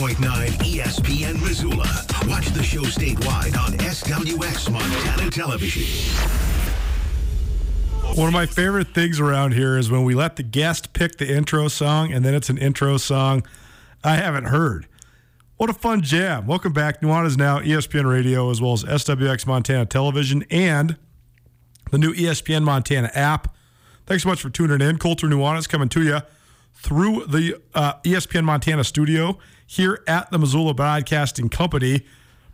101.9 ESPN Missoula. Watch the show statewide on SWX Montana Television. One of my favorite things around here is when we let the guest pick the intro song, and then it's an intro song I haven't heard. What a fun jam. Welcome back. Nuanez Now, ESPN Radio, as well as SWX Montana Television and the new ESPN Montana app. Thanks so much for tuning in. Colter is coming to you through the uh, ESPN Montana studio here at the Missoula Broadcasting Company.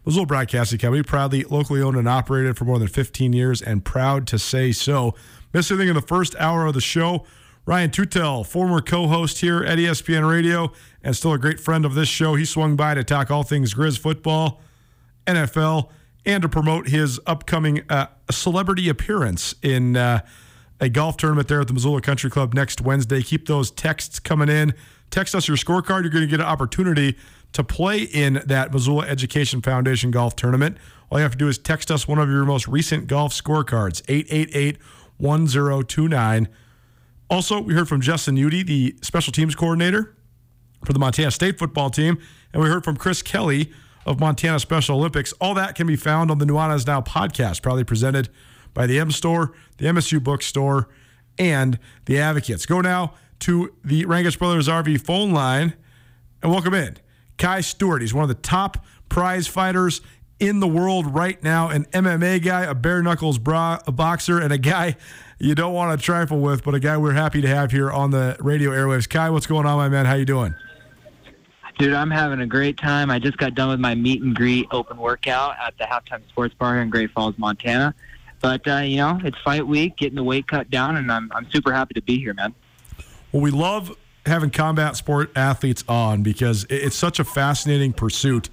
Missoula Broadcasting Company, proudly locally owned and operated for more than 15 years, and proud to say so. Missed anything in the first hour of the show? Ryan Tutel, former co-host here at ESPN Radio, and still a great friend of this show. He swung by to talk all things Grizz football, NFL, and to promote his upcoming uh, celebrity appearance in uh, a golf tournament there at the Missoula Country Club next Wednesday. Keep those texts coming in. Text us your scorecard. You're going to get an opportunity to play in that Missoula Education Foundation golf tournament. All you have to do is text us one of your most recent golf scorecards, 888 1029. Also, we heard from Justin Udy, the special teams coordinator for the Montana State football team, and we heard from Chris Kelly of Montana Special Olympics. All that can be found on the Nuanez Now podcast, proudly presented by the M Store, the MSU Bookstore, and the Advocates. Go now to the Rangish Brothers RV phone line and welcome in Kai Stewart. He's one of the top prize fighters in the world right now, an MMA guy, a bare knuckles bra, a boxer, and a guy you don't want to trifle with, but a guy we're happy to have here on the radio airwaves. Kai, what's going on, my man? How you doing? Dude, I'm having a great time. I just got done with my meet and greet open workout at the Halftime Sports Bar here in Great Falls, Montana. But uh, you know, it's fight week, getting the weight cut down, and I'm I'm super happy to be here, man. Well, we love having combat sport athletes on because it's such a fascinating pursuit.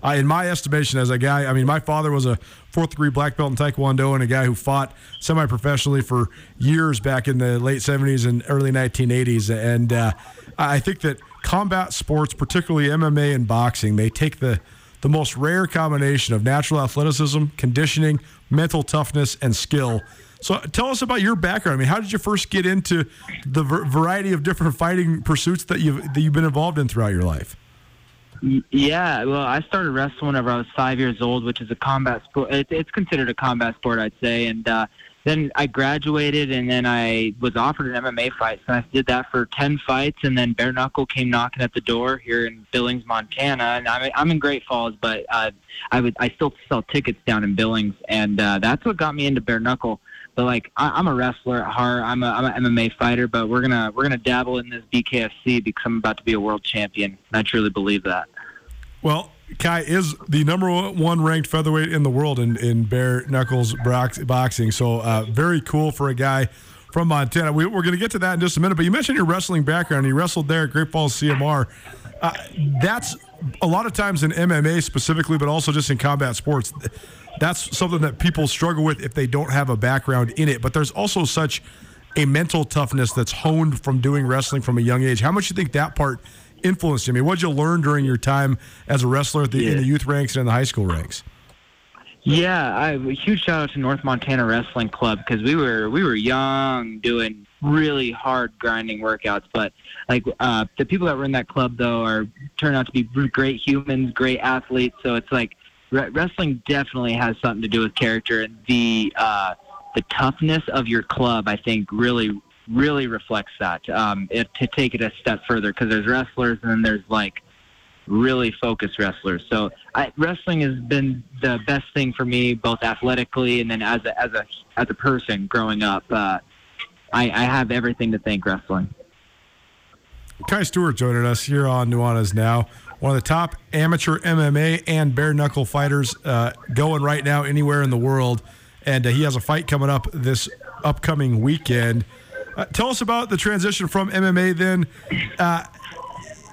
Uh, in my estimation, as a guy, I mean, my father was a fourth degree black belt in Taekwondo and a guy who fought semi professionally for years back in the late 70s and early 1980s. And uh, I think that combat sports, particularly MMA and boxing, they take the the most rare combination of natural athleticism, conditioning, mental toughness, and skill. So, tell us about your background. I mean, how did you first get into the variety of different fighting pursuits that you've that you've been involved in throughout your life? Yeah, well, I started wrestling whenever I was five years old, which is a combat sport. It, it's considered a combat sport, I'd say. And uh, then I graduated, and then I was offered an MMA fight. So I did that for ten fights, and then bare knuckle came knocking at the door here in Billings, Montana. And I'm I'm in Great Falls, but uh, I would I still sell tickets down in Billings, and uh, that's what got me into bare knuckle. But like I, I'm a wrestler at heart. I'm a I'm an MMA fighter, but we're gonna we're gonna dabble in this BKFC because I'm about to be a world champion. And I truly believe that. Well, Kai is the number one ranked featherweight in the world in, in bare knuckles box, boxing. So, uh, very cool for a guy from Montana. We, we're going to get to that in just a minute. But you mentioned your wrestling background. You wrestled there at Great Falls CMR. Uh, that's a lot of times in MMA specifically, but also just in combat sports. That's something that people struggle with if they don't have a background in it. But there's also such a mental toughness that's honed from doing wrestling from a young age. How much do you think that part influenced you? I mean, what'd you learn during your time as a wrestler the, yeah. in the youth ranks and in the high school ranks? Yeah, I, a huge shout out to North Montana Wrestling Club because we were we were young doing really hard grinding workouts. But like uh, the people that were in that club though are turn out to be great humans, great athletes. So it's like re- wrestling definitely has something to do with character and the uh, the toughness of your club. I think really really reflects that. Um, to take it a step further because there's wrestlers and then there's like really focused wrestlers. So I, wrestling has been the best thing for me, both athletically and then as a as a as a person growing up. Uh, I, I have everything to thank wrestling. Kai Stewart joining us here on Nuanez Now. One of the top amateur MMA and bare knuckle fighters uh, going right now anywhere in the world. And uh, he has a fight coming up this upcoming weekend. Uh, tell us about the transition from MMA then uh,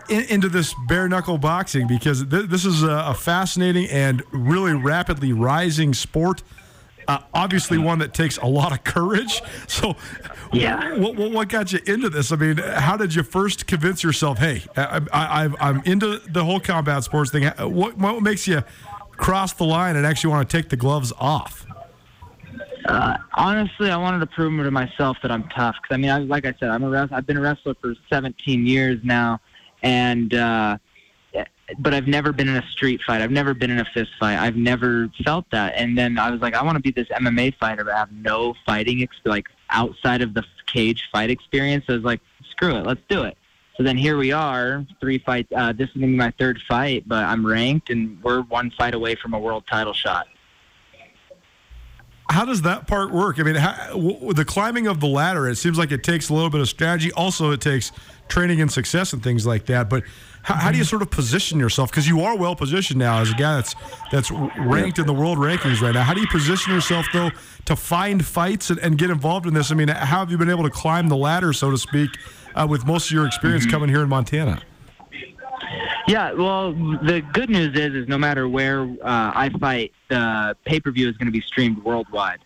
in, into this bare knuckle boxing because th- this is a, a, fascinating and really rapidly rising sport. Uh, obviously, one that takes a lot of courage. So, yeah, what, what, what, got you into this? I mean, how did you first convince yourself, hey, I, am into the whole combat sports thing? What, what makes you cross the line and actually want to take the gloves off? Uh, honestly, I wanted to prove to myself that I'm tough. Because I mean, I, like I said, I'm a I've been a wrestler for 17 years now, and uh, but I've never been in a street fight. I've never been in a fist fight. I've never felt that. And then I was like, I want to be this MMA fighter, but I have no fighting ex- like outside of the cage fight experience. So I was like, screw it, let's do it. So then here we are, three fights. Uh, this is gonna be my third fight, but I'm ranked, and we're one fight away from a world title shot how does that part work? I mean, how, w- the climbing of the ladder, it seems like it takes a little bit of strategy. Also, it takes training and success and things like that. But how, how do you sort of position yourself? Because you are well positioned now as a guy that's that's ranked in the world rankings right now. How do you position yourself though to find fights and, and get involved in this? I mean, how have you been able to climb the ladder, so to speak, uh, with most of your experience mm-hmm. coming here in Montana? Yeah, well, the good news is, is no matter where uh, I fight, the pay per view is going to be streamed worldwide.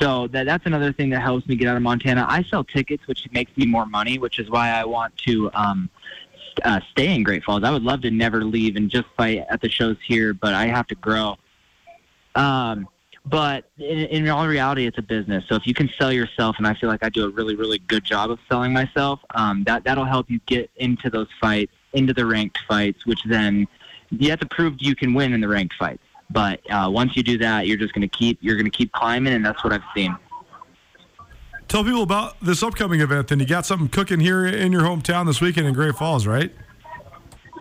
So that that's another thing that helps me get out of Montana. I sell tickets, which makes me more money, which is why I want to um, uh, stay in Great Falls. I would love to never leave and just fight at the shows here, but I have to grow. Um, but in, in all reality, it's a business. So if you can sell yourself, and I feel like I do a really, really good job of selling myself, um, that that'll help you get into those fights into the ranked fights, which then you have to prove you can win in the ranked fights. But uh, once you do that, you're just going to keep you're going to keep climbing, and that's what I've seen. Tell people about this upcoming event. Then you got something cooking here in your hometown this weekend in Great Falls, right?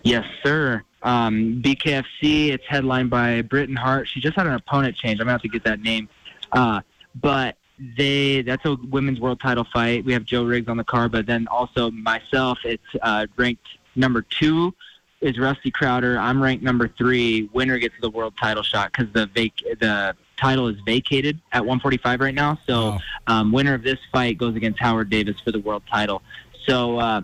Yes, sir. Um, BKFC. It's headlined by Britain Hart. She just had an opponent change. I'm gonna have to get that name. Uh, but they that's a women's world title fight. We have Joe Riggs on the card, but then also myself. It's uh, ranked Number two is Rusty Crowder. I'm ranked number three. Winner gets the world title shot because the vac- the title is vacated at 145 right now. So wow. um, winner of this fight goes against Howard Davis for the world title. So uh,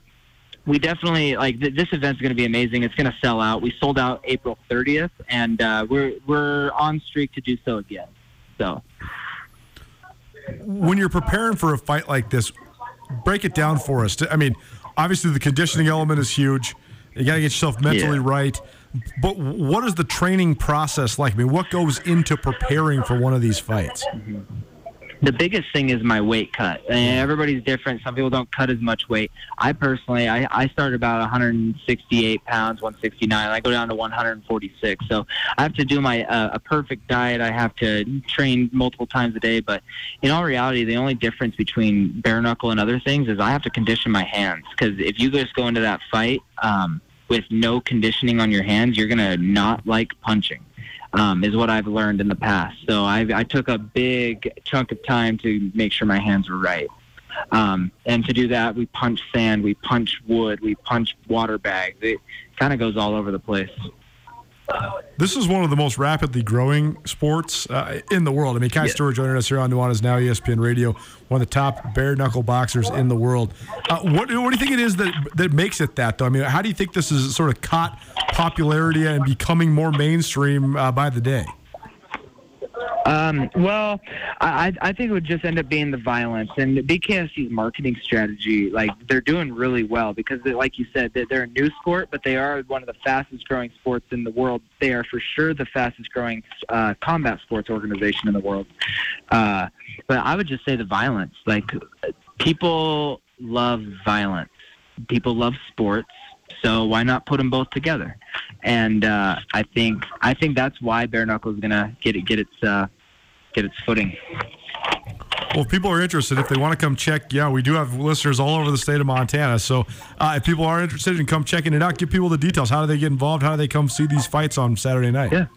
we definitely like th- this event's going to be amazing. It's going to sell out. We sold out April 30th, and uh, we're we're on streak to do so again. So when you're preparing for a fight like this, break it down for us. I mean obviously the conditioning element is huge. You got to get yourself mentally yeah. right. But what is the training process like? I mean, what goes into preparing for one of these fights? The biggest thing is my weight cut. And everybody's different. Some people don't cut as much weight. I personally, I, I started about 168 pounds, 169. I go down to 146. So I have to do my uh, a perfect diet. I have to train multiple times a day. But in all reality, the only difference between bare knuckle and other things is I have to condition my hands. Because if you just go into that fight um, with no conditioning on your hands, you're gonna not like punching um, is what I've learned in the past. So I, I took a big chunk of time to make sure my hands were right. Um, and to do that, we punch sand, we punch wood, we punch water bags. It kind of goes all over the place. This is one of the most rapidly growing sports uh, in the world. I mean, Kai yeah. Stewart joining us here on Nuanez Now ESPN Radio, one of the top bare knuckle boxers in the world. Uh, what, what do you think it is that that makes it that though? I mean, how do you think this is sort of caught popularity and becoming more mainstream uh, by the day? Um, well, I, I think it would just end up being the violence and BKFC's marketing strategy. Like they're doing really well because, they, like you said, they're, they're a new sport, but they are one of the fastest growing sports in the world. They are for sure the fastest growing uh, combat sports organization in the world. Uh, but I would just say the violence. Like people love violence. People love sports. So why not put them both together? And uh, I think I think that's why bare knuckle is gonna get it get its uh, get its footing. Well, if people are interested, if they want to come check, yeah, we do have listeners all over the state of Montana. So uh, if people are interested in come checking it out, give people the details. How do they get involved? How do they come see these fights on Saturday night? Yeah.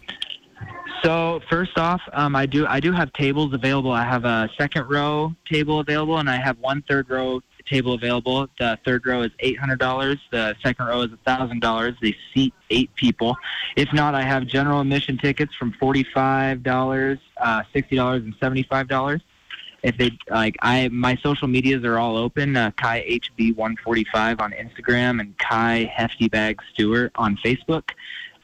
So first off, um, I do I do have tables available. I have a second row table available, and I have one third row table available. The third row is eight hundred dollars. The second row is thousand dollars. They seat eight people. If not, I have general admission tickets from forty five dollars, uh, sixty dollars, and seventy five dollars. If they like, I my social medias are all open. Uh, Kai HB one forty five on Instagram and Kai Hefty Bag Stewart on Facebook.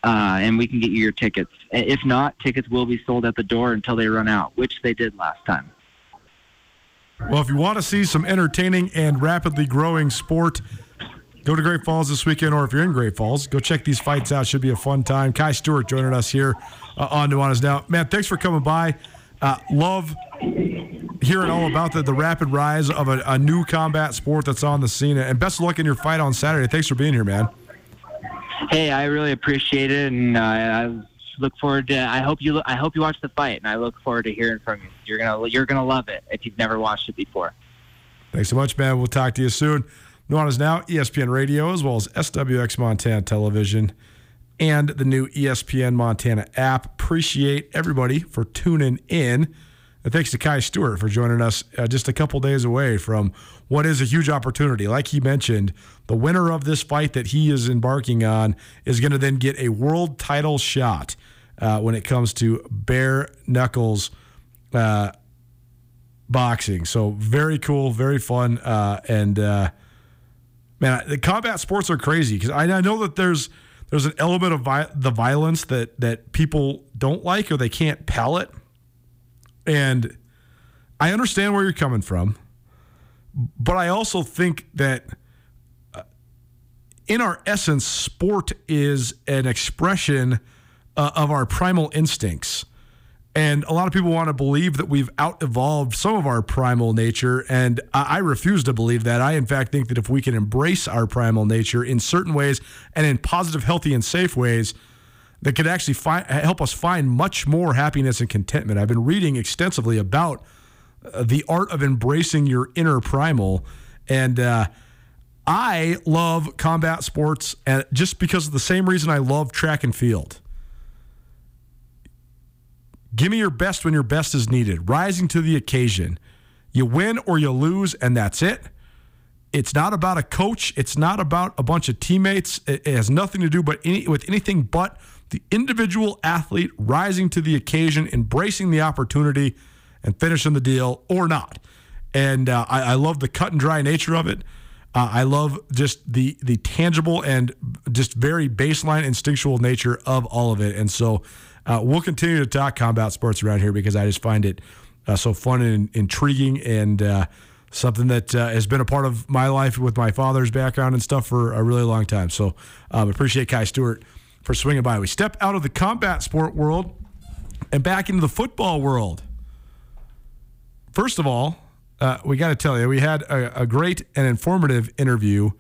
Uh, and we can get you your tickets. If not, tickets will be sold at the door until they run out, which they did last time. Well, if you want to see some entertaining and rapidly growing sport, go to Great Falls this weekend, or if you're in Great Falls, go check these fights out. Should be a fun time. Kai Stewart joining us here uh, on Nuanez Now. Man, thanks for coming by. Uh, love hearing all about the, the rapid rise of a, a, new combat sport that's on the scene. And best of luck in your fight on Saturday. Thanks for being here, man. Hey, I really appreciate it, and uh, I look forward to. I hope you. I hope you watch the fight, and I look forward to hearing from you. You're gonna you're gonna love it if you've never watched it before. Thanks so much, man. We'll talk to you soon. Nuanez Now, ESPN Radio, as well as SWX Montana Television and the new ESPN Montana app. Appreciate everybody for tuning in. And thanks to Kai Stewart for joining us uh, just a couple days away from what is a huge opportunity. Like he mentioned, the winner of this fight that he is embarking on is going to then get a world title shot uh, when it comes to bare knuckles uh, boxing. So very cool, very fun, uh, and uh, man, the combat sports are crazy because I, I, know that there's there's an element of vi- the violence that that people don't like or they can't palate, and I understand where you're coming from, but I also think that. Uh, in our essence, sport is an expression uh, of our primal instincts. And a lot of people want to believe that we've out evolved some of our primal nature. And I refuse to believe that. I, in fact, think that if we can embrace our primal nature in certain ways and in positive, healthy, and safe ways, that could actually help us find much more happiness and contentment. I've been reading extensively about uh, the art of embracing your inner primal. And uh, I love combat sports and just because of the same reason I love track and field. Give me your best when your best is needed, rising to the occasion. You win or you lose, and that's it. It's not about a coach. It's not about a bunch of teammates. It has nothing to do but any, with anything but the individual athlete rising to the occasion, embracing the opportunity, and finishing the deal or not. And uh, I, I, love the cut and dry nature of it. Uh, I love just the the tangible and just very baseline instinctual nature of all of it. And so uh, we'll continue to talk combat sports around here because I just find it uh, so fun and intriguing and uh, something that uh, has been a part of my life with my father's background and stuff for a really long time. So um, appreciate Kai Stewart for swinging by. We step out of the combat sport world and back into the football world. First of all, uh, we got to tell you, we had a, a, great and informative interview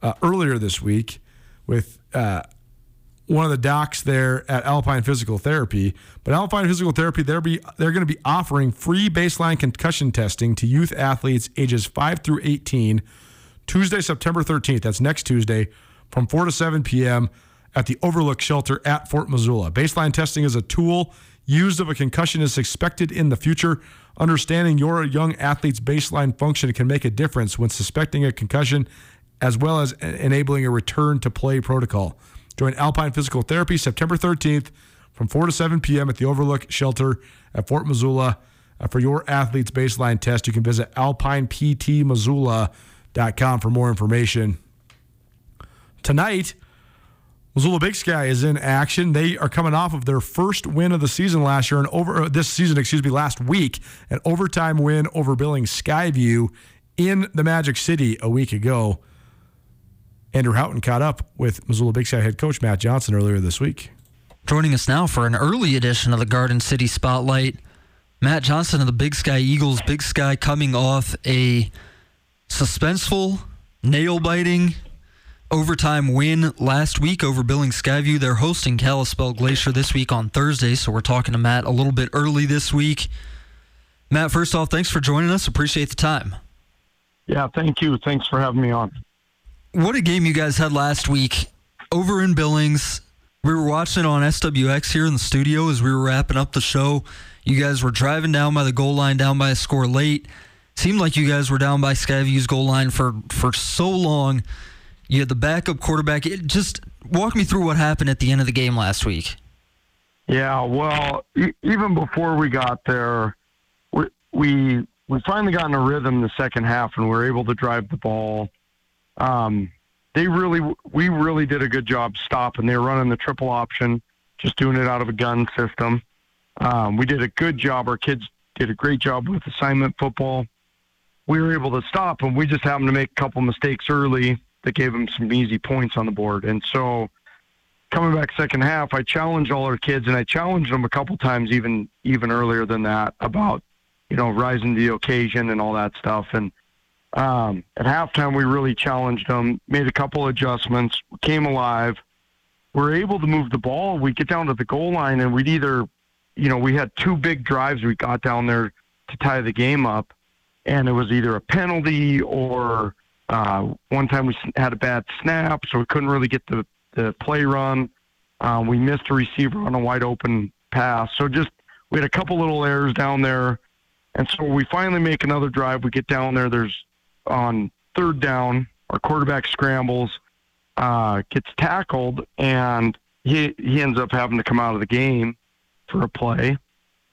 uh, earlier this week with one of the docs there at Alpine Physical Therapy. But Alpine Physical Therapy, they're be they're going to be offering free baseline concussion testing to youth athletes ages 5 through 18 Tuesday, September 13th. That's next Tuesday from 4 to 7 p.m. at the Overlook Shelter at Fort Missoula. Baseline testing is a tool used if a concussion is expected in the future. Understanding your young athlete's baseline function can make a difference when suspecting a concussion as well as enabling a return to play protocol. Join Alpine Physical Therapy September 13th from 4 to 7 p.m. at the Overlook Shelter at Fort Missoula. Uh, for your athlete's baseline test, you can visit alpineptmissoula.com for more information. Tonight, Missoula Big Sky is in action. They are coming off of their first win of the season last year and over uh, this season, excuse me, last week, an overtime win over Billings Skyview in the Magic City a week ago. Andrew Houghton caught up with Missoula Big Sky head coach Matt Johnson earlier this week. Joining us now for an early edition of the Garden City Spotlight, Matt Johnson of the Big Sky Eagles. Big Sky coming off a suspenseful, nail biting, overtime win last week over Billings Skyview. They're hosting Kalispell Glacier this week on Thursday, so we're talking to Matt a little bit early this week. Matt, first off, thanks for joining us. Appreciate the time. Yeah, thank you. Thanks for having me on. What a game you guys had last week over in Billings. We were watching it on SWX here in the studio as we were wrapping up the show. You guys were driving down by the goal line, down by a score late. Seemed like you guys were down by Skyview's goal line for, for so long. You had the backup quarterback. It just walk me through what happened at the end of the game last week. Yeah, well, e- even before we got there, we, we we finally got in a rhythm the second half, and we were able to drive the ball. Um, they really, we really did a good job stopping. They were running the triple option, just doing it out of a gun system. Um, we did a good job. Our kids did a great job with assignment football. We were able to stop them. We just happened to make a couple mistakes early that gave them some easy points on the board. And so, coming back second half, I challenged all our kids, and I challenged them a couple times, even even earlier than that, about you know rising to the occasion and all that stuff. And um, at halftime, we really challenged them, made a couple adjustments, came alive. We're able to move the ball. We get down to the goal line, and we'd either, you know, we had two big drives. We got down there to tie the game up, and it was either a penalty or uh, one time we had a bad snap, so we couldn't really get the, the play run. Um, we missed a receiver on a wide open pass. So just we had a couple little errors down there. And so we finally make another drive. We get down there. There's on third down, our quarterback scrambles, uh, gets tackled, and he he ends up having to come out of the game for a play.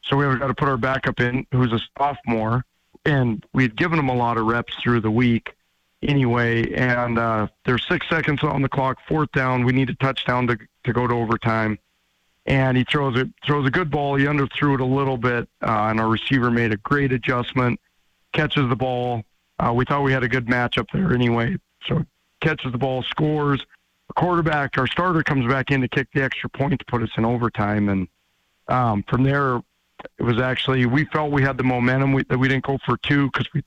So we have got to put our backup in, who's a sophomore, and we had given him a lot of reps through the week anyway. And uh, there's six seconds on the clock, fourth down. We need a touchdown to to go to overtime. And he throws it throws a good ball. He underthrew it a little bit, uh, and our receiver made a great adjustment, catches the ball. Uh, we thought we had a good matchup there anyway. So catches the ball, scores. A quarterback, our starter comes back in to kick the extra point to put us in overtime, and um, from there, it was actually we felt we had the momentum. We, we didn't go for two because we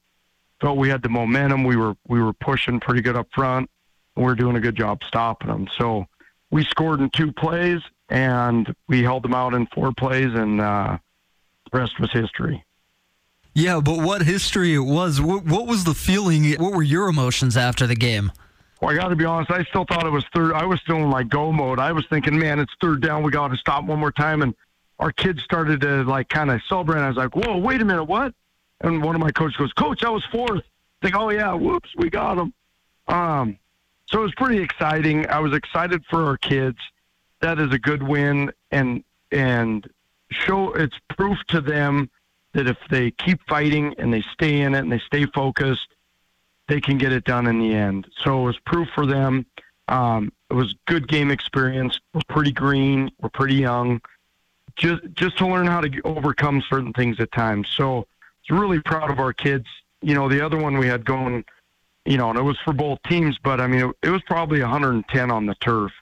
felt we had the momentum. We were we were pushing pretty good up front. And we were doing a good job stopping them. So we scored in two plays, and we held them out in four plays, and uh, the rest was history. Yeah, but what history it was. What, what was the feeling? What were your emotions after the game? Well, I got to be honest. I still thought it was third. I was still in like go mode. I was thinking, man, it's third down. We got to stop one more time. And our kids started to like kind of celebrate. And I was like, whoa, wait a minute, what? And one of my coaches goes, Coach, I was fourth. Think, oh yeah, whoops, we got them. Um, so it was pretty exciting. I was excited for our kids. That is a good win, and and show it's proof to them that if they keep fighting and they stay in it and they stay focused, they can get it done in the end. So it was proof for them. Um, it was good game experience. We're pretty green. We're pretty young. Just just to learn how to overcome certain things at times. So it's really proud of our kids. You know, the other one we had going, you know, and it was for both teams, but I mean, it, it was probably 110 on the turf.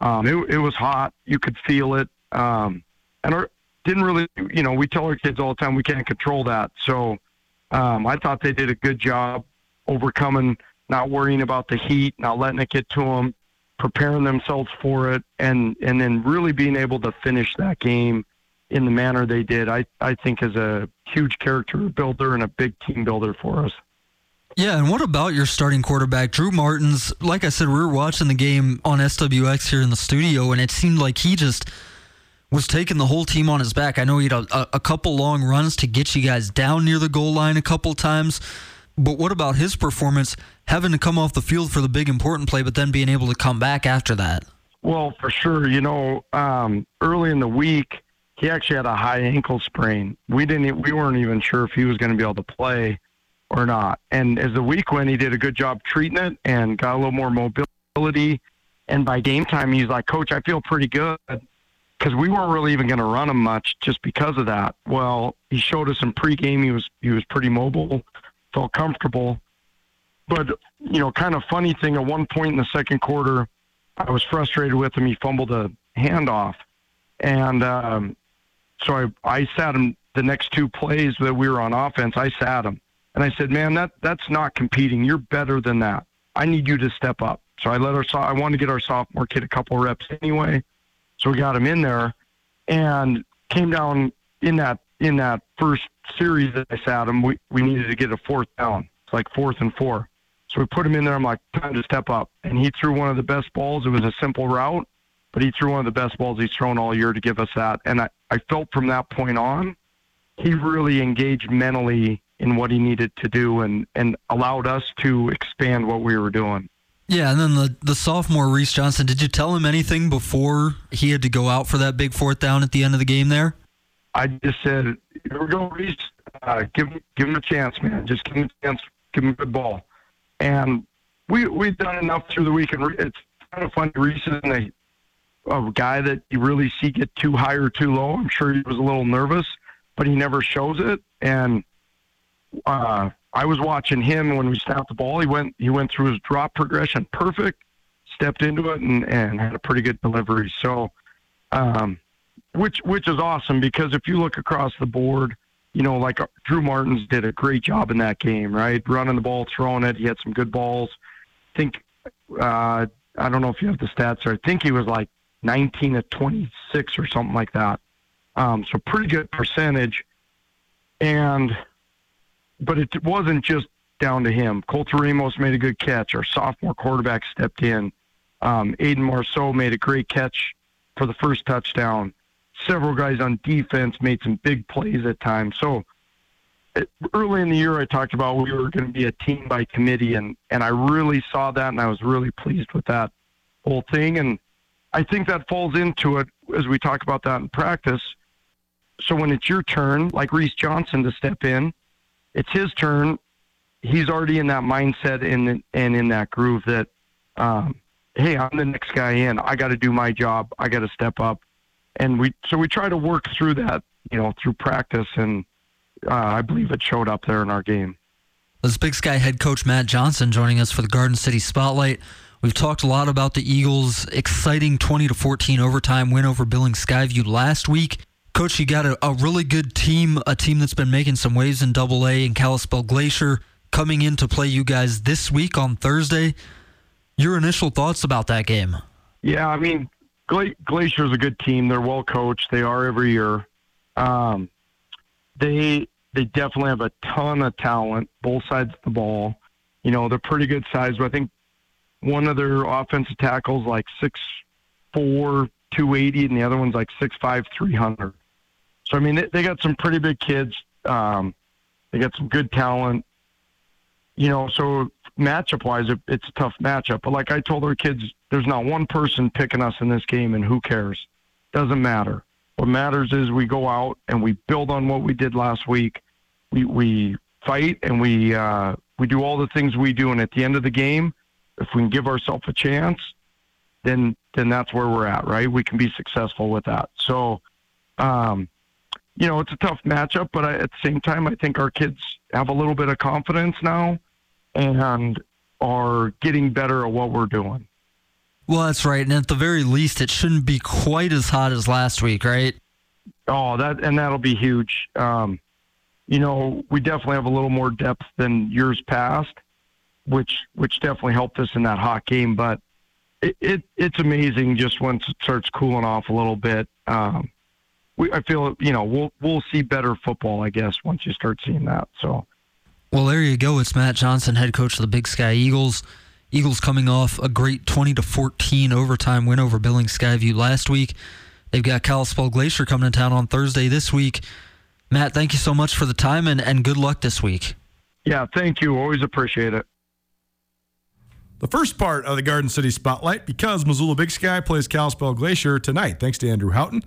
Um, it, it was hot. You could feel it. Um, and our, didn't really, you know, we tell our kids all the time we can't control that. So um, I thought they did a good job overcoming, not worrying about the heat, not letting it get to them, preparing themselves for it, and and then really being able to finish that game in the manner they did. I I think is a huge character builder and a big team builder for us. Yeah, and what about your starting quarterback, Drew Martins? Like I said, we were watching the game on SWX here in the studio, and it seemed like he just was taking the whole team on his back. I know he had a, a couple long runs to get you guys down near the goal line a couple times, but what about his performance, having to come off the field for the big important play, but then being able to come back after that? Well, for sure. You know, um, early in the week, he actually had a high ankle sprain. We didn't, we weren't even sure if he was going to be able to play or not. And as the week went, he did a good job treating it and got a little more mobility. And by game time, he's like, Coach, I feel pretty good because we weren't really even going to run him much just because of that. Well, he showed us in pregame he was he was pretty mobile, felt comfortable. But you know, kind of funny thing. At one point in the second quarter, I was frustrated with him. He fumbled a handoff, and um, so I I sat him the next two plays that we were on offense. I sat him, and I said, "Man, that that's not competing. You're better than that. I need you to step up." So I let our I wanted to get our sophomore kid a couple reps anyway. So we got him in there and came down in that in that first series that I sat him, we, we needed to get a fourth down. It's like fourth and four. So we put him in there. I'm like, time to step up. And he threw one of the best balls. It was a simple route, but he threw one of the best balls he's thrown all year to give us that. And I, I felt from that point on, he really engaged mentally in what he needed to do and, and allowed us to expand what we were doing. Yeah, and then the, the sophomore Reese Johnson, did you tell him anything before he had to go out for that big fourth down at the end of the game there? I just said, here we go, Reese. Uh, give, give him a chance, man. Just give him a chance. Give him a good ball. And we, we've done enough through the week. And it's kind of funny. Reese is a, a guy that you really see get too high or too low. I'm sure he was a little nervous, but he never shows it. And uh, I was watching him when we snapped the ball. He went he went through his drop progression perfect, stepped into it and, and had a pretty good delivery. So, um, which which is awesome because if you look across the board, you know, like uh, Drew Martins did a great job in that game, right? Running the ball, throwing it. He had some good balls. I think uh, I don't know if you have the stats, or I think he was like 19 to 26 or something like that. Um, so pretty good percentage. And but it wasn't just down to him. Colter Ramos made a good catch. Our sophomore quarterback stepped in. Um, Aiden Marceau made a great catch for the first touchdown. Several guys on defense made some big plays at times. So it, early in the year, I talked about we were going to be a team by committee, and and I really saw that, and I was really pleased with that whole thing. And I think that falls into it as we talk about that in practice. So when it's your turn, like Reese Johnson, to step in, it's his turn. He's already in that mindset and and in that groove that, um, hey, I'm the next guy in. I got to do my job. I got to step up, and we so we try to work through that, you know, through practice, and uh, I believe it showed up there in our game. This Big Sky head coach Matt Johnson joining us for the Garden City Spotlight. We've talked a lot about the Eagles' exciting 20 to 14 overtime win over Billings Skyview last week. Coach, you got a, a really good team, a team that's been making some waves in Double A and Kalispell Glacier coming in to play you guys this week on Thursday. Your initial thoughts about that game? Yeah, I mean, Gla- Glacier is a good team. They're well coached. They are every year. Um, they they definitely have a ton of talent, both sides of the ball. You know, they're pretty good size. But I think one of their offensive tackles like six four, two eighty, and the other one's like six five, three hundred. So I mean, they, they got some pretty big kids. Um, they got some good talent. You know, so matchup wise, it, it's a tough matchup. But like I told our kids, there's not one person picking us in this game, and who cares? Doesn't matter. What matters is we go out and we build on what we did last week. We we fight and we uh, we do all the things we do, and at the end of the game, if we can give ourselves a chance, then then that's where we're at, right? We can be successful with that. So, um, you know, it's a tough matchup, but I, at the same time, I think our kids have a little bit of confidence now and are getting better at what we're doing. Well, that's right. And at the very least, it shouldn't be quite as hot as last week, right? Oh, that and that'll be huge. Um, you know, we definitely have a little more depth than years past, which which definitely helped us in that hot game. But it, it it's amazing just once it starts cooling off a little bit. Um, we, I feel you know we'll we'll see better football, I guess, once you start seeing that. So, well, there you go. It's Matt Johnson, head coach of the Big Sky Eagles. Eagles coming off a great 20 to 14 overtime win over Billings Skyview last week. They've got Kalispell Glacier coming to town on Thursday this week. Matt, thank you so much for the time and, and good luck this week. Yeah, thank you. Always appreciate it. The first part of the Garden City Spotlight because Missoula Big Sky plays Kalispell Glacier tonight. Thanks to Andrew Houghton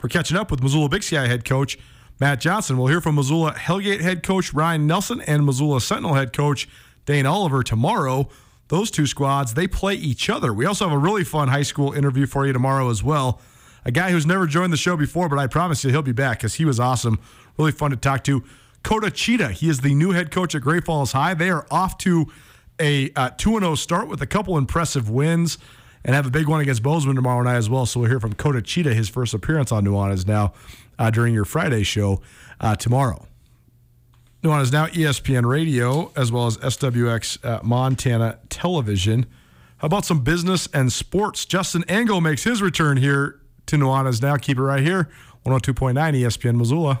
for catching up with Missoula Big Sky head coach Matt Johnson. We'll hear from Missoula Hellgate head coach Ryan Nelson and Missoula Sentinel head coach Dane Oliver tomorrow. those two squads, they play each other. We also have a really fun high school interview for you tomorrow as well. A guy who's never joined the show before, but I promise you he'll be back because he was awesome. Really fun to talk to. Kota Cheetah, he is the new head coach at Great Falls High. They are off to a uh, 2 0 start with a couple impressive wins and have a big one against Bozeman tomorrow night as well. So we'll hear from Kota Cheetah, his first appearance on Nuanez now uh, during your Friday show uh, tomorrow. Nuanez now ESPN Radio as well as SWX uh, Montana Television. How about some business and sports? Justin Angle makes his return here to Nuanez now. Keep it right here, 102.9 ESPN Missoula.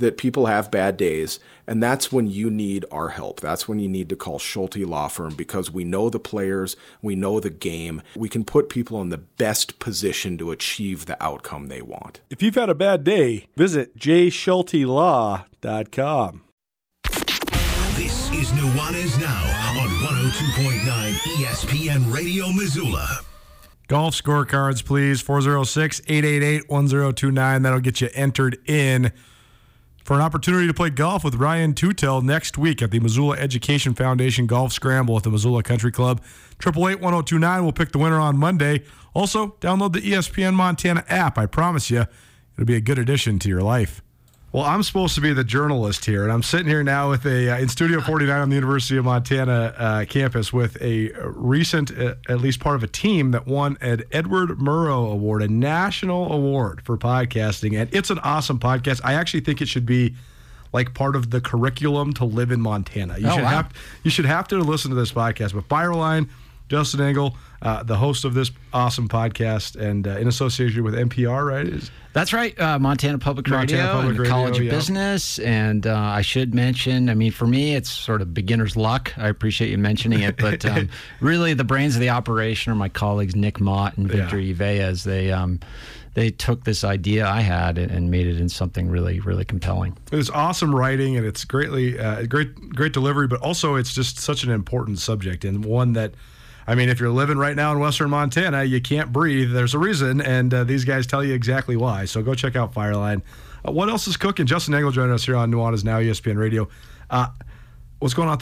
that people have bad days, and that's when you need our help. That's when you need to call Schulte Law Firm because we know the players, we know the game. We can put people in the best position to achieve the outcome they want. If you've had a bad day, visit jschultelaw.com. This is Nuanez Now on 102.9 ESPN Radio Missoula. Golf scorecards, please. 406 888 1029. That'll get you entered in for an opportunity to play golf with Ryan Tutel next week at the Missoula Education Foundation Golf Scramble at the Missoula Country Club. 888 will pick the winner on Monday. Also, download the ESPN Montana app. I promise you, it'll be a good addition to your life. Well, I'm supposed to be the journalist here, and I'm sitting here now with a uh, in Studio 49 on the University of Montana uh, campus with a recent, uh, at least part of a team that won an Edward Murrow Award, a national award for podcasting, and it's an awesome podcast. I actually think it should be like part of the curriculum to live in Montana. You Oh, should wow. have you should have to listen to this podcast. But Fireline, Justin Angle, uh, the host of this awesome podcast, and uh, in association with NPR, right? Is, That's right, uh, Montana Public Montana Radio Public and the Radio, College of yeah. Business. And uh, I should mention, I mean, for me, it's sort of beginner's luck. I appreciate you mentioning it, but um, really, the brains of the operation are my colleagues Nick Mott and Victor Yvellez. They um, they took this idea I had and- and made it into something really, really compelling. It's awesome writing and it's greatly uh, great great delivery, but also it's just such an important subject and one that. I mean, if you're living right now in Western Montana, you can't breathe. There's a reason, and uh, these guys tell you exactly why. So go check out Fireline. Uh, what else is cooking? Justin Angle joining us here on Nuanez Now ESPN Radio. Uh, what's going on at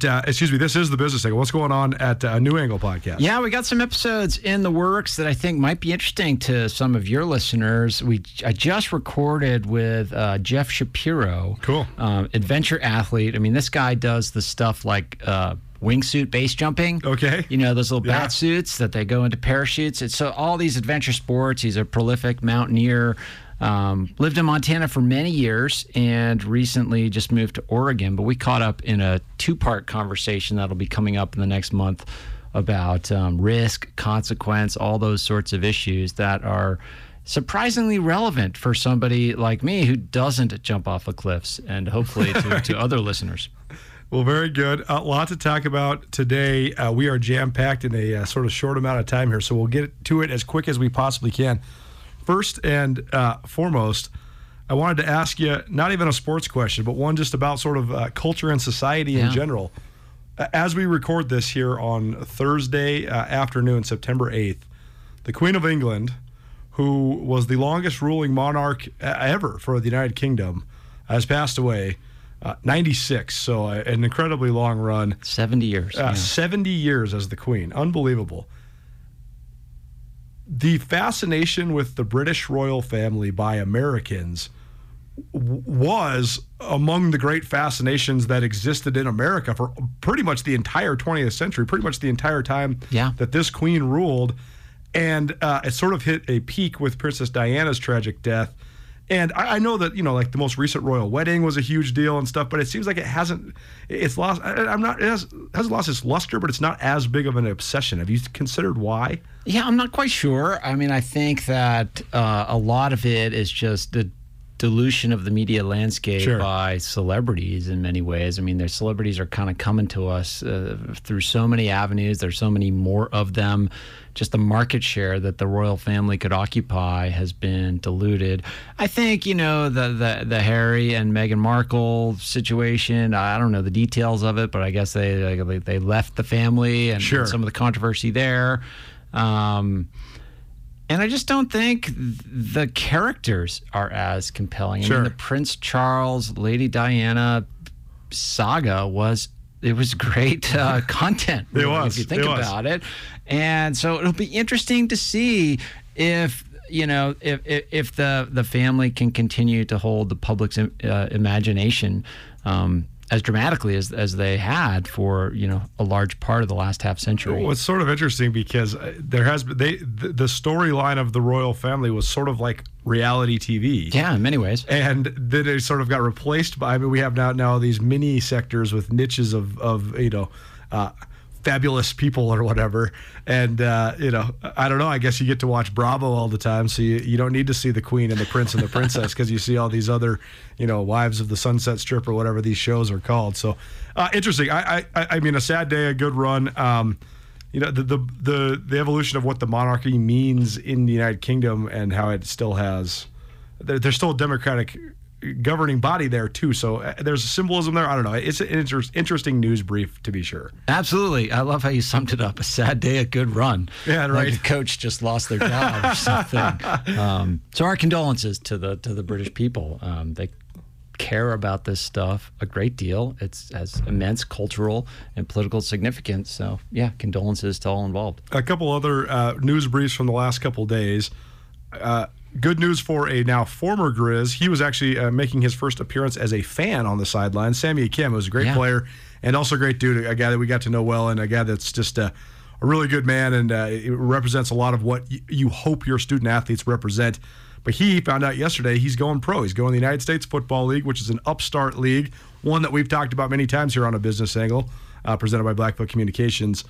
the uh, excuse me? This is the business angle. What's going on at uh, New Angle podcast? Yeah, we got some episodes in the works that I think might be interesting to some of your listeners. We I just recorded with uh, Jeff Shapiro, Cool. um, adventure athlete. I mean, this guy does the stuff like uh, wingsuit base jumping. Okay. you know those little Yeah. bat suits that they go into parachutes. It's so all these adventure sports. He's a prolific mountaineer. Um, lived in Montana for many years and recently just moved to Oregon. But we caught up in a two part conversation that'll be coming up in the next month about um, risk, consequence, all those sorts of issues that are surprisingly relevant for somebody like me who doesn't jump off of cliffs and hopefully to, to other listeners. Well, very good. A lot to talk about today. Uh, we are jam packed in a uh, sort of short amount of time here, so we'll get to it as quick as we possibly can. First and uh, foremost, I wanted to ask you not even a sports question, but one just about sort of uh, culture and society in general. As we record this here on Thursday uh, afternoon, September 8th, the Queen of England, who was the longest ruling monarch uh, ever for the United Kingdom, has passed away. Uh, 96, so uh, an incredibly long run. 70 years. Uh, yeah. 70 years as the Queen. Unbelievable. The fascination with the British royal family by Americans w- was among the great fascinations that existed in America for pretty much the entire 20th century, pretty much the entire time Yeah. that this queen ruled. and uh, it sort of hit a peak with Princess Diana's tragic death. And I, I know that you know, like the most recent royal wedding was a huge deal and stuff, but it seems like it hasn't. It's lost. I, I'm not. It has, hasn't lost its luster, but it's not as big of an obsession. Have you considered why? Yeah, I'm not quite sure. I mean, I think that uh, a lot of it is just the dilution of the media landscape Sure. by celebrities in many ways. I mean, their celebrities are kind of coming to us uh, through so many avenues. There's so many more of them. Just the market share that the royal family could occupy has been diluted. I think you know the the, the Harry and Meghan Markle situation. I don't know the details of it, but I guess they they, they left the family and, Sure. and some of the controversy there. Um, and I just don't think the characters are as compelling. I mean, the Prince Charles, Lady Diana saga was it was great uh, content. It really, was. if you think It was. about it. And so it'll be interesting to see if you know if if, if the the family can continue to hold the public's uh, imagination. Um, as dramatically as, as they had for you know a large part of the last half century. Well, it's sort of interesting because uh, there has been they the, the storyline of the royal family was sort of like reality TV. Yeah, in many ways. and then it sort of got replaced by. I mean, we have now now these mini sectors with niches of of you know. Uh, fabulous people or whatever. And uh, you know i don't know. I guess you get to watch bravo all the time so you, you don't need to see the queen and the prince and the princess because you see all these other you know wives of the sunset strip or whatever these shows are called. So uh, interesting. I, I i mean a sad day a good run. Um, you know the, the the the evolution of what the monarchy means in the United Kingdom and how it still has there's still a democratic governing body there too so uh, there's a symbolism there I don't know it's an inter- interesting news brief to be sure Absolutely. I love how you summed it up. A sad day, a good run. Yeah, Like right. coach just lost their job or something. Um, so our condolences to the to the British people. Um, they care about this stuff a great deal. It's has immense cultural and political significance. So yeah, condolences to all involved. a couple other uh, news briefs from the last couple days. Uh, good news for a now former Grizz. He was actually uh, making his first appearance as a fan on the sideline. Sammy Kim was a great Yeah. player and also a great dude, a guy that we got to know well, and a guy that's just a, a really good man and uh, it represents a lot of what y- you hope your student athletes represent. But he found out yesterday he's going pro. He's going to the United States Football League, which is an upstart league, one that we've talked about many times here on a business angle, uh, presented by Blackfoot Communications.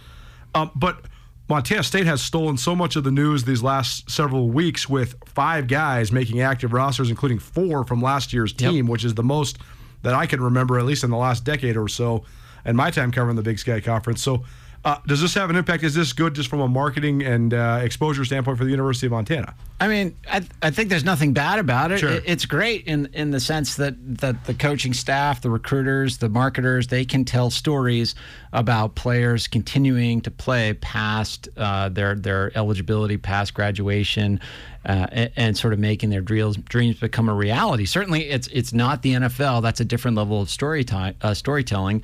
Um, but Montana State has stolen so much of the news these last several weeks with five guys making active rosters, including four from last year's team, which is the most that I can remember, at least in the last decade or so, in my time covering the Big Sky Conference. So, uh, does this have an impact? Is this good just from a marketing and uh, exposure standpoint for the University of Montana? I mean, I, I think there's nothing bad about it. Sure. it. It's great in in the sense that that the coaching staff, the recruiters, the marketers, they can tell stories about players continuing to play past uh, their their eligibility, past graduation, uh, and, and sort of making their dreams dreams become a reality. Certainly, it's it's not the NFL. That's a different level of story time, uh, storytelling,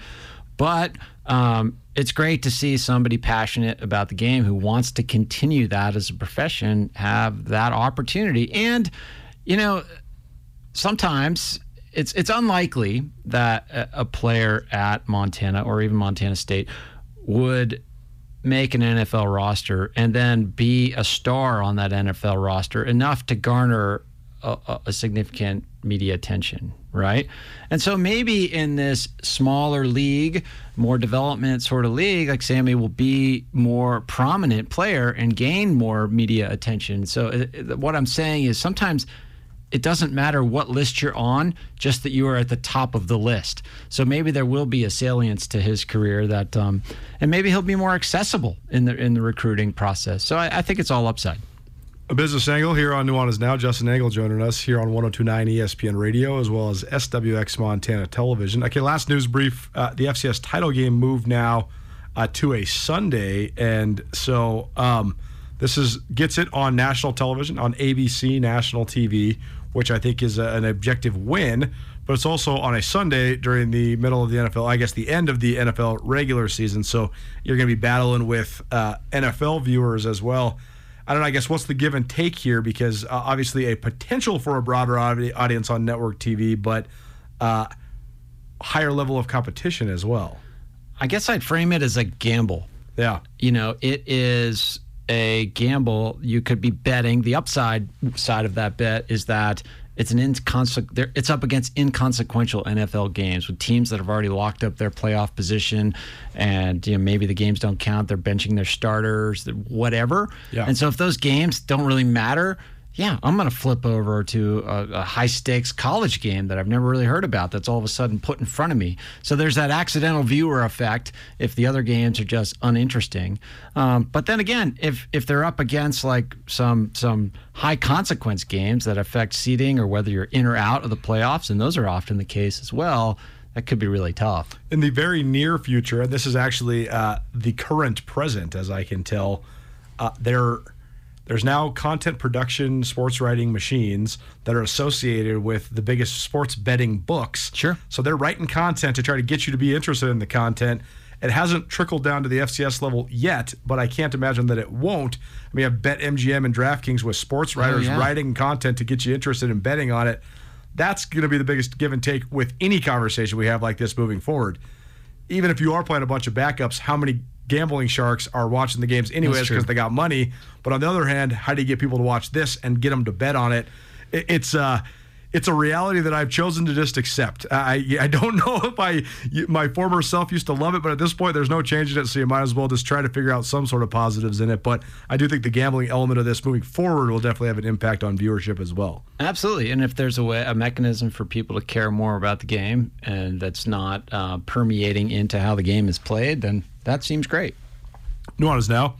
but. Um, it's great to see somebody passionate about the game who wants to continue that as a profession have that opportunity. And, you know, sometimes it's it's unlikely that a, player at Montana or even Montana State would make an NFL roster and then be a star on that NFL roster enough to garner a- a significant media attention, right? And so maybe in this smaller league, more development sort of league, like Sammy will be more prominent player and gain more media attention. So uh, uh, what I'm saying is sometimes it doesn't matter what list you're on, just that you are at the top of the list. So maybe there will be a salience to his career that, um, and maybe he'll be more accessible in the in the recruiting process. So I, I think it's all upside. A business angle here on Nuanez Now. Justin Angle joining us here on 1029 ESPN Radio as well as SWX Montana Television. Okay, last news brief. Uh, the FCS title game moved now uh, to a Sunday. And so um, this is gets it on national television, on ABC national TV, which I think is a, an objective win. But it's also on a Sunday during the middle of the NFL, I guess the end of the NFL regular season. So you're going to be battling with uh, NFL viewers as well. I don't know. I guess what's the give and take here? Because uh, obviously a potential for a broader audience on network TV, but uh, higher level of competition as well. I guess I'd frame it as a gamble. Yeah. You know, it is a gamble you could be betting. The upside side of that bet is that it's an inconse- it's up against inconsequential NFL games with teams that have already locked up their playoff position, and you know maybe the games don't count. They're benching their starters, whatever. Yeah. And so if those games don't really matter, yeah, I'm going to flip over to a, a high stakes college game that I've never really heard about that's all of a sudden put in front of me. So there's that accidental viewer effect if the other games are just uninteresting. Um, but then again, if if they're up against like some some high consequence games that affect seeding or whether you're in or out of the playoffs, and those are often the case as well, that could be really tough. in the very near future, and this is actually uh, the current present, as I can tell, uh, there there's now content production, sports writing machines that are associated with the biggest sports betting books. Sure. So they're writing content to try to get you to be interested in the content. It hasn't trickled down to the FCS level yet, but I can't imagine that it won't. I mean, I've bet MGM and DraftKings with sports oh, writers yeah. writing content to get you interested in betting on it. That's going to be the biggest give and take with any conversation we have like this moving forward even if you are playing a bunch of backups, how many gambling sharks are watching the games anyways because they got money? But on the other hand, how do you get people to watch this and get them to bet on it? It- It's uh it's a reality that I've chosen to just accept. I I don't know if I my former self used to love it, but at this point, there's no changing it. So you might as well just try to figure out some sort of positives in it. But I do think the gambling element of this moving forward will definitely have an impact on viewership as well. Absolutely, and if there's a way, a mechanism for people to care more about the game, and that's not uh, permeating into how the game is played, then that seems great. Nuanez Now,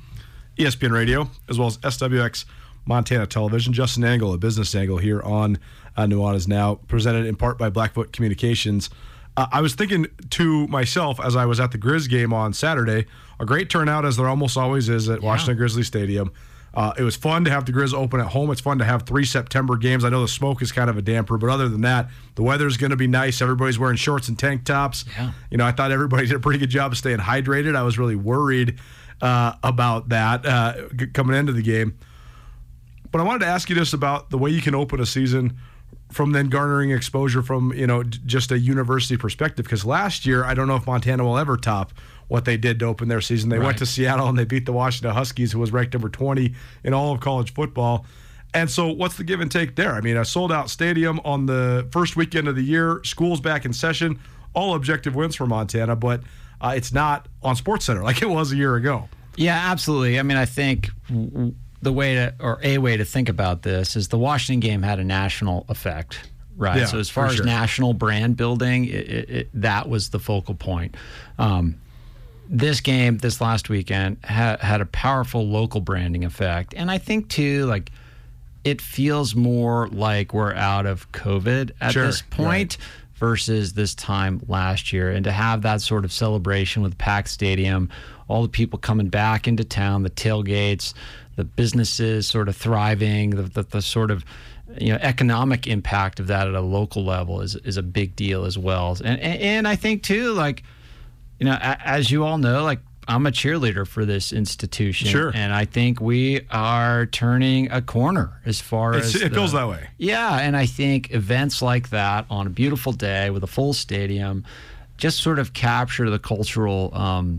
ESPN Radio, as well as SWX Montana Television. Justin Angle, a business angle here on uh, Nuanez Now, presented in part by Blackfoot Communications. Uh, I was thinking to myself as I was at the Grizz game on Saturday, a great turnout as there almost always is at Washington Grizzly Stadium. Uh, it was fun to have the Grizz open at home. It's fun to have three September games. I know the smoke is kind of a damper, but other than that, the weather is going to be nice. Everybody's wearing shorts and tank tops. Yeah. You know, I thought everybody did a pretty good job of staying hydrated. I was really worried uh, about that uh, g- coming into the game. But I wanted to ask you this about the way you can open a season from then garnering exposure from you know d- just a university perspective. Because last year, I don't know if Montana will ever top what they did to open their season. They went to Seattle and they beat the Washington Huskies, who was ranked number 20 in all of college football. And so, what's the give and take there? I mean, a sold out stadium on the first weekend of the year, school's back in session, all objective wins for Montana, but uh, it's not on Sports Center like it was a year ago. Yeah, absolutely. I mean, I think the way to, or a way to think about this is the Washington game had a national effect, right? Yeah, so as far as sure. national brand building, it, it, it, that was the focal point. Um, this game, this last weekend, ha- had a powerful local branding effect, and I think too, like it feels more like we're out of COVID at Sure, this point versus this time last year. And to have that sort of celebration with packed stadium, all the people coming back into town, the tailgates, the businesses sort of thriving, the, the, the sort of you know economic impact of that at a local level is is a big deal as well. And and, and I think too, like you know, a- as you all know, like I'm a cheerleader for this institution, Sure. and I think we are turning a corner as far It's, as it feels that way. yeah, and I think events like that on a beautiful day with a full stadium just sort of capture the cultural um,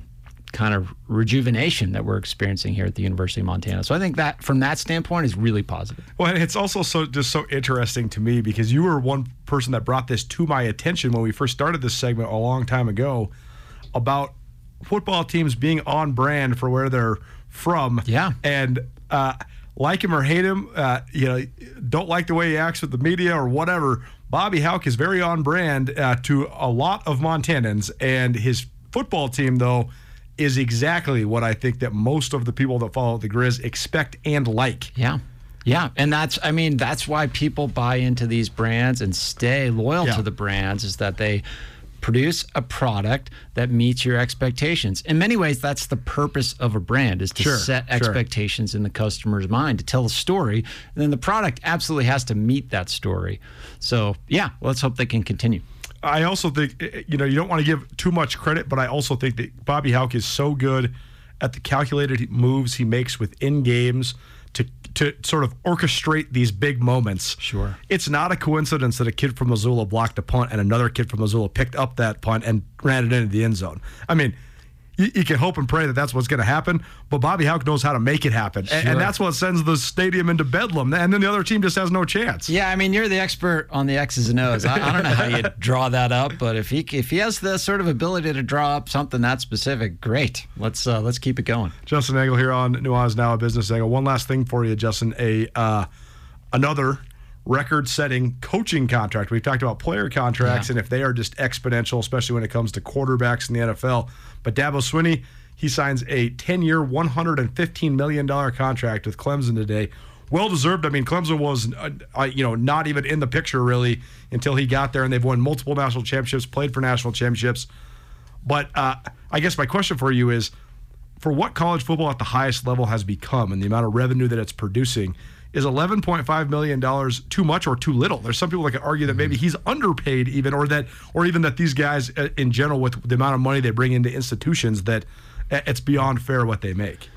kind of rejuvenation that we're experiencing here at the University of Montana. So I think that from that standpoint is really positive. Well, and it's also so just so interesting to me because you were one person that brought this to my attention when we first started this segment a long time ago about football teams being on brand for where they're from. Yeah. And uh, like him or hate him, uh, you know, don't like the way he acts with the media or whatever. Bobby Hauck is very on brand uh, to a lot of Montanans, and his football team though is exactly what I think that most of the people that follow the Grizz expect and like. Yeah. Yeah, and that's I mean that's why people buy into these brands and stay loyal Yeah. to the brands is that they produce a product that meets your expectations. In many ways that's the purpose of a brand is to Sure, set sure. expectations in the customer's mind to tell a story and then the product absolutely has to meet that story. So, yeah, let's hope they can continue. I also think eh, you know you don't want to give too much credit, but I also think that Bobby Hauck is so good at the calculated moves he makes within games to to sort of orchestrate these big moments. Sure. it's not a coincidence that a kid from Missoula blocked a punt and another kid from Missoula picked up that punt and ran it into the end zone. I mean. You, you can hope and pray that that's what's going to happen. But Bobby Hauck knows how to make it happen, and, and that's what sends the stadium into bedlam. And then the other team just has no chance. Yeah, I mean, you're the expert on the X's and O's. I, I don't know how you draw that up, but if he if he has the sort of ability to draw up something that specific, great. Let's uh, let's keep it going. Justin Angle here on Nuanez Now a Business Angle. One last thing for you, Justin. A uh, another record-setting coaching contract. We've talked about player contracts Yeah. and if they are just exponential, especially when it comes to quarterbacks in the NFL. But Dabo Swinney, he signs a 10-year, 115 million dollar contract with Clemson today. Well deserved. I mean, Clemson was, uh, you know, not even in the picture really until he got there, and they've won multiple national championships, played for national championships. But uh, I guess my question for you is for what college football at the highest level has become and the amount of revenue that it's producing, is $11.5 million too much or too little? There's some people that could argue that maybe he's underpaid even or that or even that these guys uh, in general with the amount of money they bring into institutions that uh, it's beyond fair what they make.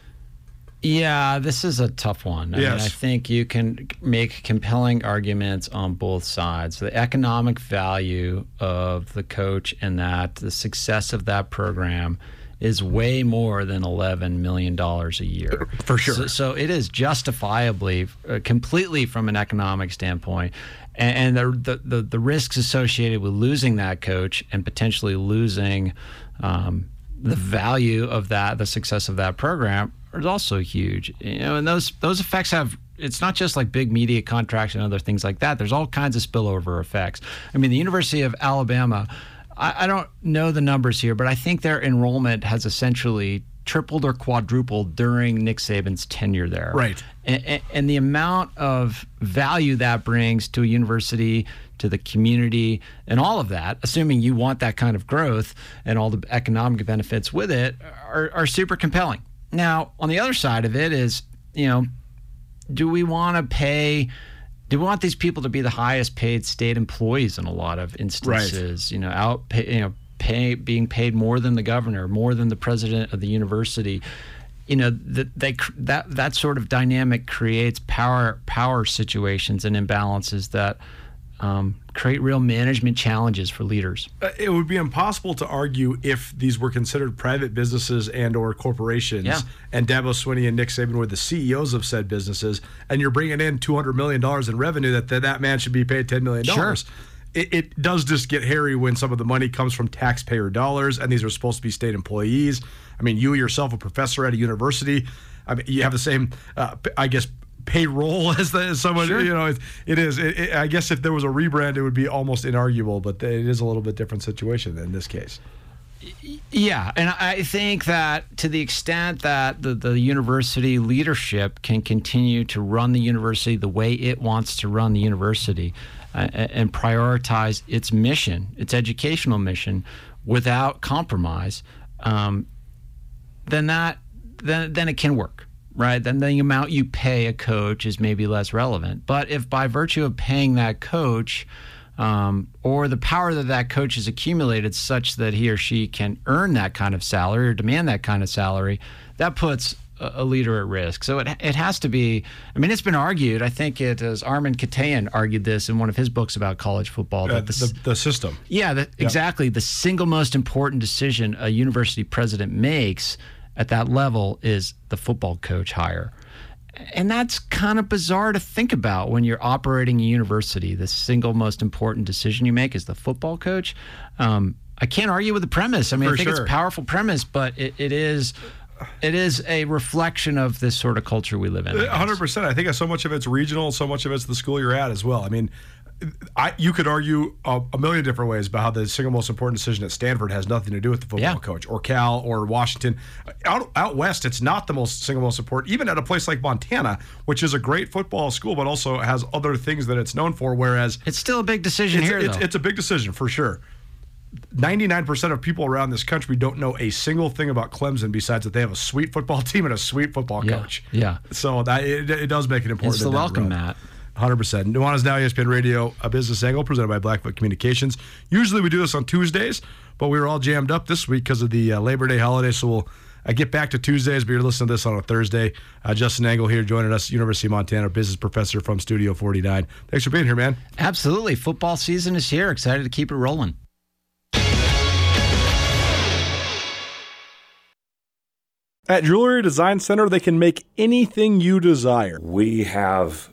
Yeah, this is a tough one. I mean, I think you can make compelling arguments on both sides. The economic value of the coach and that the success of that program is way more than $11 million a year. For sure. So, so it is justifiably, uh, completely from an economic standpoint. And, and the, the, the, the risks associated with losing that coach and potentially losing um, the value of that, the success of that program, is also huge. You know, and those those effects have. It's not just like big media contracts and other things like that. There's all kinds of spillover effects. I mean, the University of Alabama. I, I don't know the numbers here, but I think their enrollment has essentially tripled or quadrupled during Nick Saban's tenure there. Right. And, and, the amount of value that brings to a university, to the community, and all of that, assuming you want that kind of growth and all the economic benefits with it, are, are super compelling. Now, on the other side of it is, you know, do we want to pay? Do we want these people to be the highest paid state employees in a lot of instances? You know, out pay, you know, pay being paid more than the governor, more than the president of the university. You know, that they that that sort of dynamic creates power power situations and imbalances that um, create real management challenges for leaders. Uh, it would be impossible to argue if these were considered private businesses and or corporations Yeah. and Dabo Swinney and Nick Saban were the CEOs of said businesses and you're bringing in 200 million dollars in revenue that, that that man should be paid 10 million dollars. It, it does just get hairy when some of the money comes from taxpayer dollars and these are supposed to be state employees. I mean, you yourself a professor at a university, I mean, you have the same uh, I guess payroll as, the, as someone you know it, it is. It, it- i guess if there was a rebrand it would be almost inarguable but it is a little bit different situation in this case. Yeah, and I think that to the extent that the, the university leadership can continue to run the university the way it wants to run the university uh, and prioritize its mission, its educational mission, without compromise, um, then that then then it can work, right? Then the amount you pay a coach is maybe less relevant. But if by virtue of paying that coach, um, or the power that that coach has accumulated such that he or she can earn that kind of salary or demand that kind of salary, that puts a, a leader at risk. So it, it has to be. I mean, it's been argued. I think it is Armen Keteyian argued this in one of his books about college football. uh, that the, the, the system yeah, that, exactly. The single most important decision a university president makes at that level is the football coach hire. And that's kind of bizarre to think about when you're operating a university. The single most important decision you make is the football coach. Um, I can't argue with the premise. I mean, For I think sure. it's a powerful premise, but it, it is it is a reflection of this sort of culture we live in. Hundred percent. I think so much of it's regional, so much of it's the school you're at as well. I mean, I you could argue a, a million different ways about how the single most important decision at Stanford has nothing to do with the football Yeah. coach or Cal or Washington. Out out west, it's not the most single most important. Even at a place like Montana, which is a great football school, but also has other things that it's known for. Whereas It's still a big decision it's, here, it's, though. it's a big decision for sure. 99% of people around this country don't know a single thing about Clemson besides that they have a sweet football team and a sweet football Yeah, coach. yeah. So that it, it does make it important. It's the welcome mat. 100%. Nuanez Now, ESPN Radio, a business angle presented by Blackfoot Communications. Usually we do this on Tuesdays, but we were all jammed up this week because of the uh, Labor Day holiday. So we'll uh, get back to Tuesdays, but you're listening to this on a Thursday. Uh, Justin Angle here joining us, University of Montana business professor from Studio 49. Thanks for being here, man. Absolutely. Football season is here. Excited to keep it rolling. At Jewelry Design Center, they can make anything you desire. We have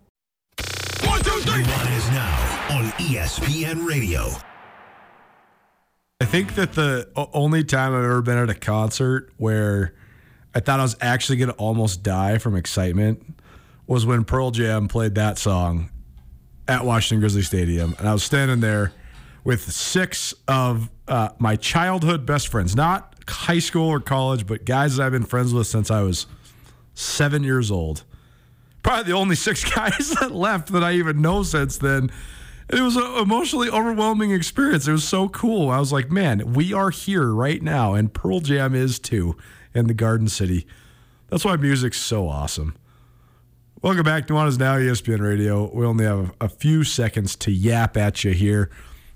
ESPN Radio. I think that the only time I've ever been at a concert where I thought I was actually going to almost die from excitement was when Pearl Jam played that song at Washington Grizzly Stadium. And I was standing there with six of uh, my childhood best friends, not high school or college, but guys that I've been friends with since I was seven years old. Probably the only six guys that left that I even know since then it was an emotionally overwhelming experience. It was so cool. I was like, man, we are here right now, and Pearl Jam is too in the Garden City. That's why music's so awesome. Welcome back to Nuanez Now ESPN Radio. We only have a few seconds to yap at you here.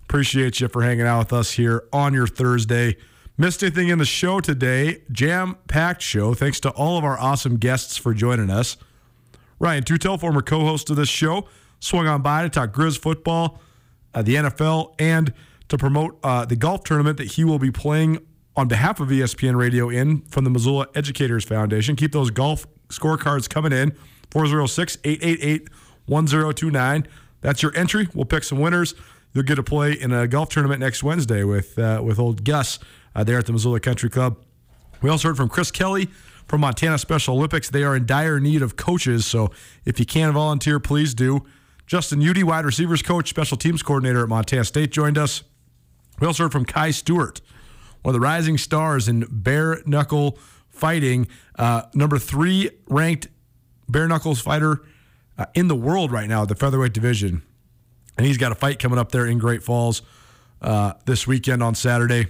Appreciate you for hanging out with us here on your Thursday. Missed anything in the show today? Jam packed show. Thanks to all of our awesome guests for joining us. Ryan Tutel, former co host of this show, swung on by to talk Grizz football, uh, the NFL, and to promote uh, the golf tournament that he will be playing on behalf of ESPN Radio in from the Missoula Educators Foundation. Keep those golf scorecards coming in 406 888 1029. That's your entry. We'll pick some winners. You'll get to play in a golf tournament next Wednesday with uh, with old Gus uh, there at the Missoula Country Club. We also heard from Chris Kelly from Montana Special Olympics. They are in dire need of coaches, so if you can volunteer, please do. Justin Udy, wide receivers coach, special teams coordinator at Montana State, joined us. We also heard from Kai Stewart, one of the rising stars in bare knuckle fighting, uh, number three ranked bare knuckles fighter uh, in the world right now, the featherweight division. And he's got a fight coming up there in Great Falls uh, this weekend on Saturday.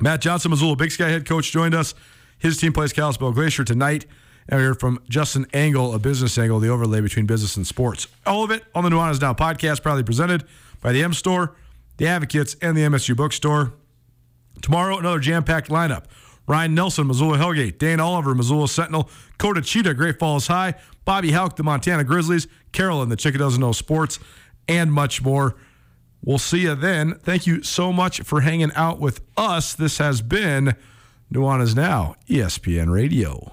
Matt Johnson, Missoula Big Sky head coach, joined us. His team plays Kalispell Glacier tonight. And we heard from Justin Angle, a business angle, the overlay between business and sports. All of it on the Nuanez Now podcast, proudly presented by the M Store, the Advocates, and the MSU Bookstore. Tomorrow, another jam packed lineup. Ryan Nelson, Missoula Hellgate, Dan Oliver, Missoula Sentinel, Coda Cheetah, Great Falls High, Bobby Hauck, the Montana Grizzlies, Carolyn, the Chicken Doesn't Know Sports, and much more. We'll see you then. Thank you so much for hanging out with us. This has been Nuanez Now, ESPN Radio.